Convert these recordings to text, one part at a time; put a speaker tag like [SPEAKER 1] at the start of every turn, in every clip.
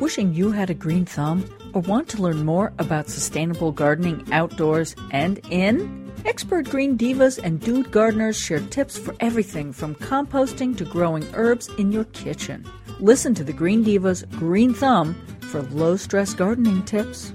[SPEAKER 1] Wishing you had a green thumb or want to learn more about sustainable gardening outdoors and in? Expert green divas and dude gardeners share tips for everything from composting to growing herbs in your kitchen. Listen to the Green Divas Green Thumb for low stress gardening tips.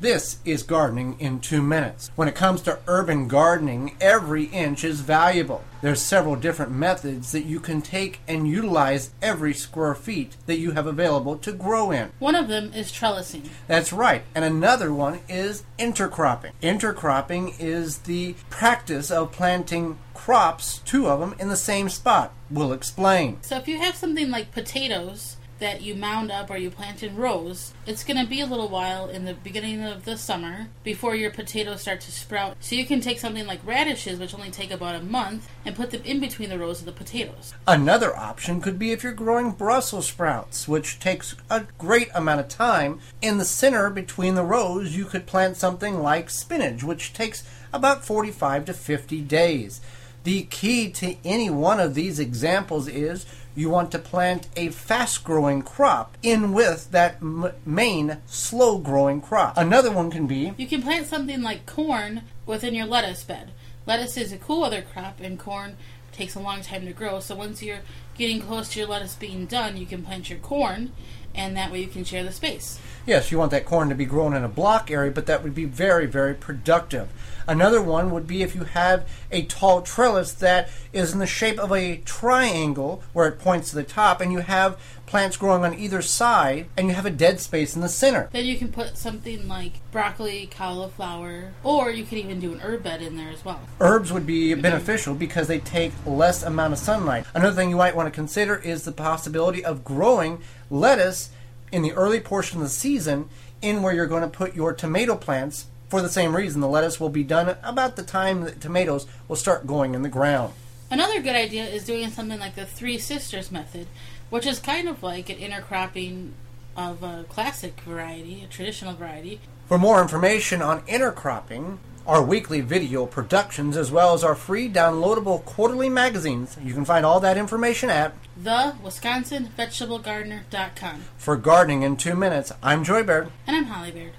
[SPEAKER 2] This is gardening in two minutes. When it comes to urban gardening, every inch is valuable. There's several different methods that you can take and utilize every square feet that you have available to grow in.
[SPEAKER 3] One of them is trellising.
[SPEAKER 2] That's right. And another one is intercropping. Intercropping is the practice of planting crops, two of them, in the same spot. We'll explain.
[SPEAKER 3] So if you have something like potatoes, that you mound up or you plant in rows, it's going to be a little while in the beginning of the summer before your potatoes start to sprout. So you can take something like radishes, which only take about a month, and put them in between the rows of the potatoes.
[SPEAKER 2] Another option could be if you're growing Brussels sprouts, which takes a great amount of time. In the center between the rows, you could plant something like spinach, which takes about 45 to 50 days. The key to any one of these examples is you want to plant a fast growing crop in with that m- main slow growing crop. Another one can be
[SPEAKER 3] You can plant something like corn within your lettuce bed. Lettuce is a cool weather crop, and corn takes a long time to grow. So once you're getting close to your lettuce being done, you can plant your corn, and that way you can share the space.
[SPEAKER 2] Yes, you want that corn to be grown in a block area, but that would be very, very productive. Another one would be if you have a tall trellis that is in the shape of a triangle where it points to the top, and you have plants growing on either side, and you have a dead space in the center.
[SPEAKER 3] Then you can put something like broccoli, cauliflower, or you could even do an herb bed in there as well.
[SPEAKER 2] Herbs would be beneficial because they take less amount of sunlight. Another thing you might want to consider is the possibility of growing lettuce in the early portion of the season in where you're going to put your tomato plants for the same reason. The lettuce will be done about the time that tomatoes will start going in the ground.
[SPEAKER 3] Another good idea is doing something like the Three Sisters method, which is kind of like an intercropping of a classic variety, a traditional variety.
[SPEAKER 2] For more information on intercropping, our weekly video productions, as well as our free downloadable quarterly magazines, you can find all that information at
[SPEAKER 3] The WisconsinVegetableGardener.com.
[SPEAKER 2] For Gardening in Two Minutes, I'm Joey Baird.
[SPEAKER 3] And I'm Holly Baird.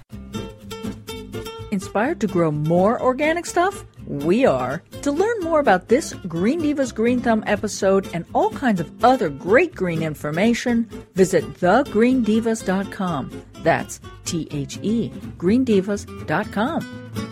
[SPEAKER 1] Inspired to grow more organic stuff? We are. To learn more about this Green Divas Green Thumb episode and all kinds of other great green information, visit thegreendivas.com. That's T H E, greendivas.com.